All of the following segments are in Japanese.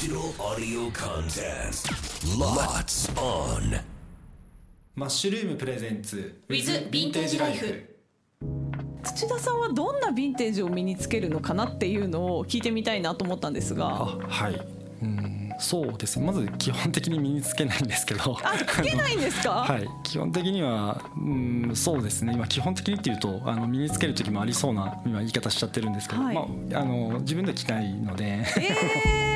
Digital audio contest. Lots on. マッシュルームプレゼンツ With Vintage Life. 土田さんはどんなヴィンテージを身につけるのかなっていうのを聞いてみたいなと思ったんですが。あはい。うんそうです。ねまず基本的に身につけないんですけど。あつけないんですか？はい。基本的にはうんそうですね。今基本的にっていうとあの身につける時もありそうな今言い方しちゃってるんですけど、はい。まああの自分では着ないので。え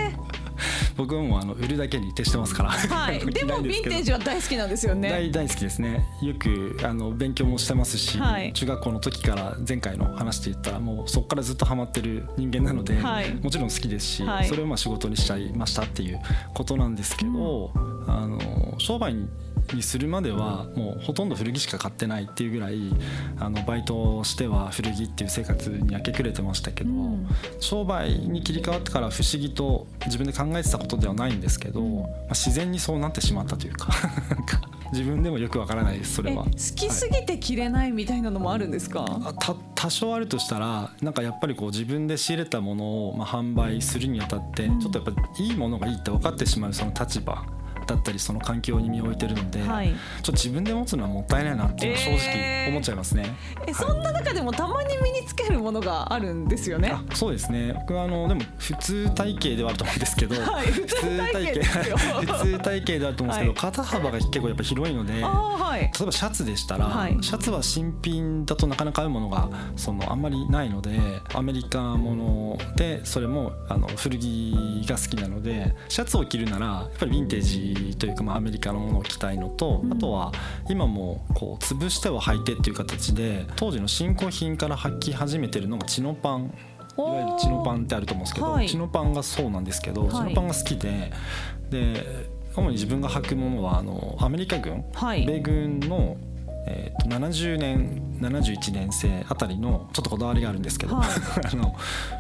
僕はもうあの売るだけに徹してますから、ー、はい。着 でもヴィンテージは大好きなんですよね。大大好きですね。よくあの勉強もしてますし、はい。中学校の時から前回の話で言ったらもうそこからずっとハマってる人間なので、はい。もちろん好きですし、はい。それをまあ仕事にしちゃいましたっていうことなんですけど、あの商売にするまではもうほとんど古着しか買ってないっていうぐらいあのバイトをしては古着っていう生活に明け暮れてましたけど、うん。商売に切り替わってから不思議と自分で考えてたことではないんですけど、まあ、自然にそうなってしまったというか 自分でもよくわからないですそれは。え好きすぎて着れないみたいなのもあるんですか、あた多少あるとしたらなんかやっぱりこう自分で仕入れたものをまあ販売するにあたってうん。ちょっとやっぱいいものがいいって分かってしまうその立場だったりその環境に身を置いてるので、はい。ちょっと自分で持つのはもったいないなって正直思っちゃいますね。えそんな中でもたまに身につけるものがあるんですよね？あそうですね。僕はあのでも普通体型ではあると思うんですけど、はい普通体型普通体型では あると思うんですけど、はい。肩幅が結構やっぱ広いので。例えばシャツでしたら、はい。シャツは新品だとなかなか合うものがそのあんまりないのでアメリカものでそれもあの古着が好きなのでシャツを着るならやっぱりヴィンテージというか、まあ、アメリカのものを着たいのと、うん。あとは今もこう潰しては履いてっていう形で当時の新興品から履き始めてるのがチノパン。いわゆるチノパンってあると思うんですけど、はい。チノパンがそうなんですけど、はい。チノパンが好きでで主に自分が履くものはあのアメリカ軍、はい。米軍の、えー、と70年71年生あたりのちょっとこだわりがあるんですけど、はい。あの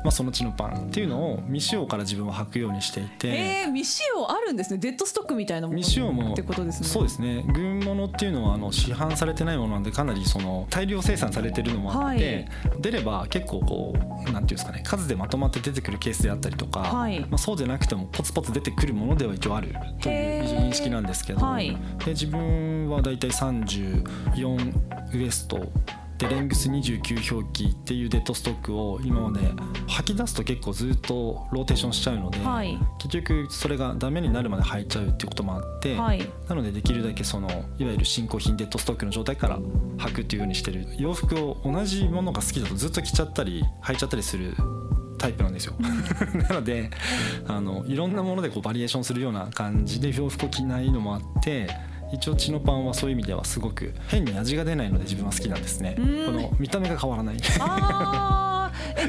まあ、そのチノパンっていうのを未使用から自分は履くようにしていて。えー、未使用あるんですね。デッドストックみたいなもの未使用もってことですね。そうですね。軍物っていうのはあの市販されてないものなんでかなりその大量生産されてるのもあって、出れば結構こうなんていうんですかね数でまとまって出てくるケースであったりとか、はい。まあ、そうじゃなくてもポツポツ出てくるものでは一応あるという認識なんですけど、はいで自分はだいたい34ウエストでレングス29表記っていうデッドストックを今まで吐き出すと結構ずっとローテーションしちゃうので、はい。結局それがダメになるまで履いちゃうっていうこともあって、はい。なのでできるだけそのいわゆる新興品デッドストックの状態から履くっていうようにしてる。洋服を同じものが好きだとずっと着ちゃったり履いちゃったりするタイプなんですよ。なのであのいろんなものでこうバリエーションするような感じで洋服を着ないのもあって一応チノパンはそういう意味ではすごく変に味が出ないので自分は好きなんですね。うん。この見た目が変わらない。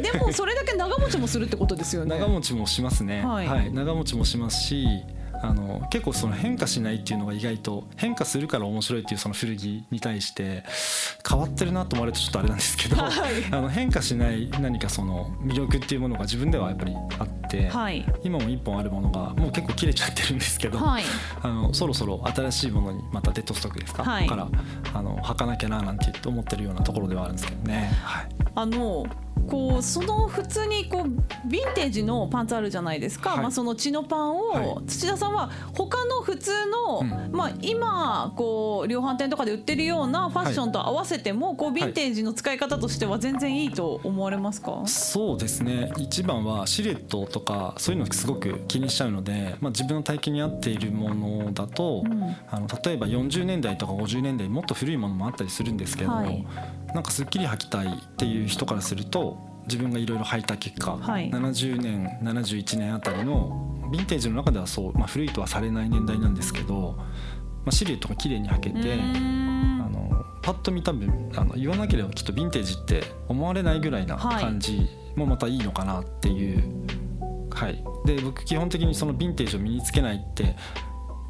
でもそれだけ長持ちもするってことですよね。長持ちもしますね、ははいい。長持ちもしますしあの結構その変化しないっていうのが意外と変化するから面白いっていうその古着に対して変わってるなと思われるとちょっとあれなんですけど、はい。あの変化しない何かその魅力っていうものが自分ではやっぱりあって、はい。今も一本あるものがもう結構切れちゃってるんですけど、はい。あのそろそろ新しいものにまたデッドストックですか、はい。からあの履かなきゃななんて思ってるようなところではあるんですけどね。はい。あのこうその普通にこうヴィンテージのパンツあるじゃないですか、はい。まあ、そのチノパンを、はい。土田さんは他の普通の、うんまあ、今こう量販店とかで売ってるようなファッションと合わせても、こうヴィンテージの使い方としては全然いいと思われますか、そうですね。一番はシルエットとかそういうのすごく気にしちゃうので、まあ、自分の体型に合っているものだと、うん。あの例えば40年代とか50年代もっと古いものもあったりするんですけど、はい。なんかすっきり履きたいっていう人からすると自分がいろいろ履いた結果、はい。70年71年あたりのヴィンテージの中ではそう、まあ、古いとはされない年代なんですけど、まあ、シルエットが綺麗に履けて。あのパッと見多分あの言わなければきっとヴィンテージって思われないぐらいなはい。感じもまたいいのかなっていう、はい。で僕基本的にそのヴィンテージを身につけないって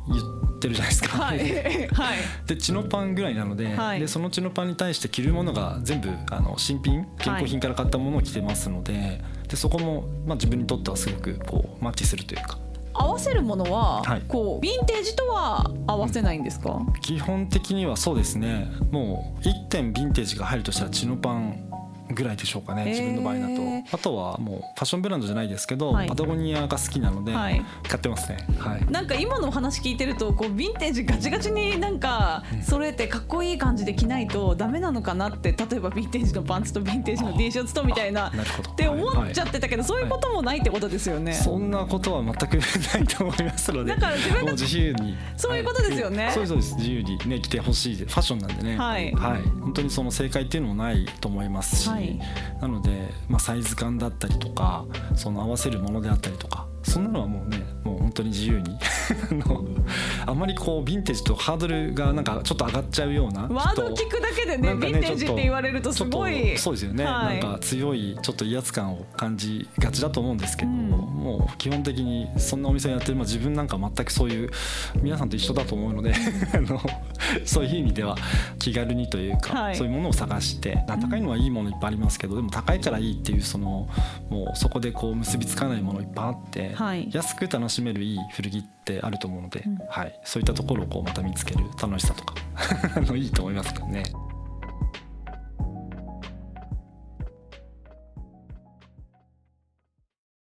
言ってるじゃないですか。はい。はい。でチノパンぐらいなので,、はい。でそのチノパンに対して着るものが全部あの新品健康品から買ったものを着てますので,、でそこも、まあ、自分にとってはすごくこうマッチするというか。合わせるものは、はい。こうヴィンテージとは合わせないんですか、基本的にはそうですね。もう1点ヴィンテージが入るとしたらチノパンぐらいでしょうかね自分の場合だと。あとはもうファッションブランドじゃないですけど、はい。パタゴニアが好きなのではい。買ってますね。はい。なんか今のお話聞いてるとこうヴィンテージガチガチになんか揃えてかっこいい感じで着ないとダメなのかなって例えばヴィンテージのパンツとヴィンテージの T シャツとみたいなって思っちゃってたけどそういうこともないってことですよね。そんなことは全くないと思いますのでだから自分が自由にそういうことですよね。はい。そうですそうです自由にね着てほしいでファッションなんでね。はい。本当にその正解っていうのもないと思いますし、はい。なので、まあ、サイズ感だったりとかその合わせるものであったりとかそんなのはもうねもう本当に自由に あまりこうヴィンテージとハードルがなんかちょっと上がっちゃうようなワード聞くだけでねヴィンテージって言われるとすごい。そうですよね、はい。なんか強いちょっと威圧感を感じがちだと思うんですけども、うん。もう基本的にそんなお店をやってる、まあ、自分なんか全くそういう皆さんと一緒だと思うので あの そういう意味では気軽にというか、はい。そういうものを探して高いのはいいものいっぱいありますけどでも高いからいいっていうそのもうそこでこう結びつかないものいっぱいあって、はい。安く楽しめるいい古着ってあると思うので、うん。はい、そういったところをこうまた見つける楽しさとかあ のいいと思いますけどね。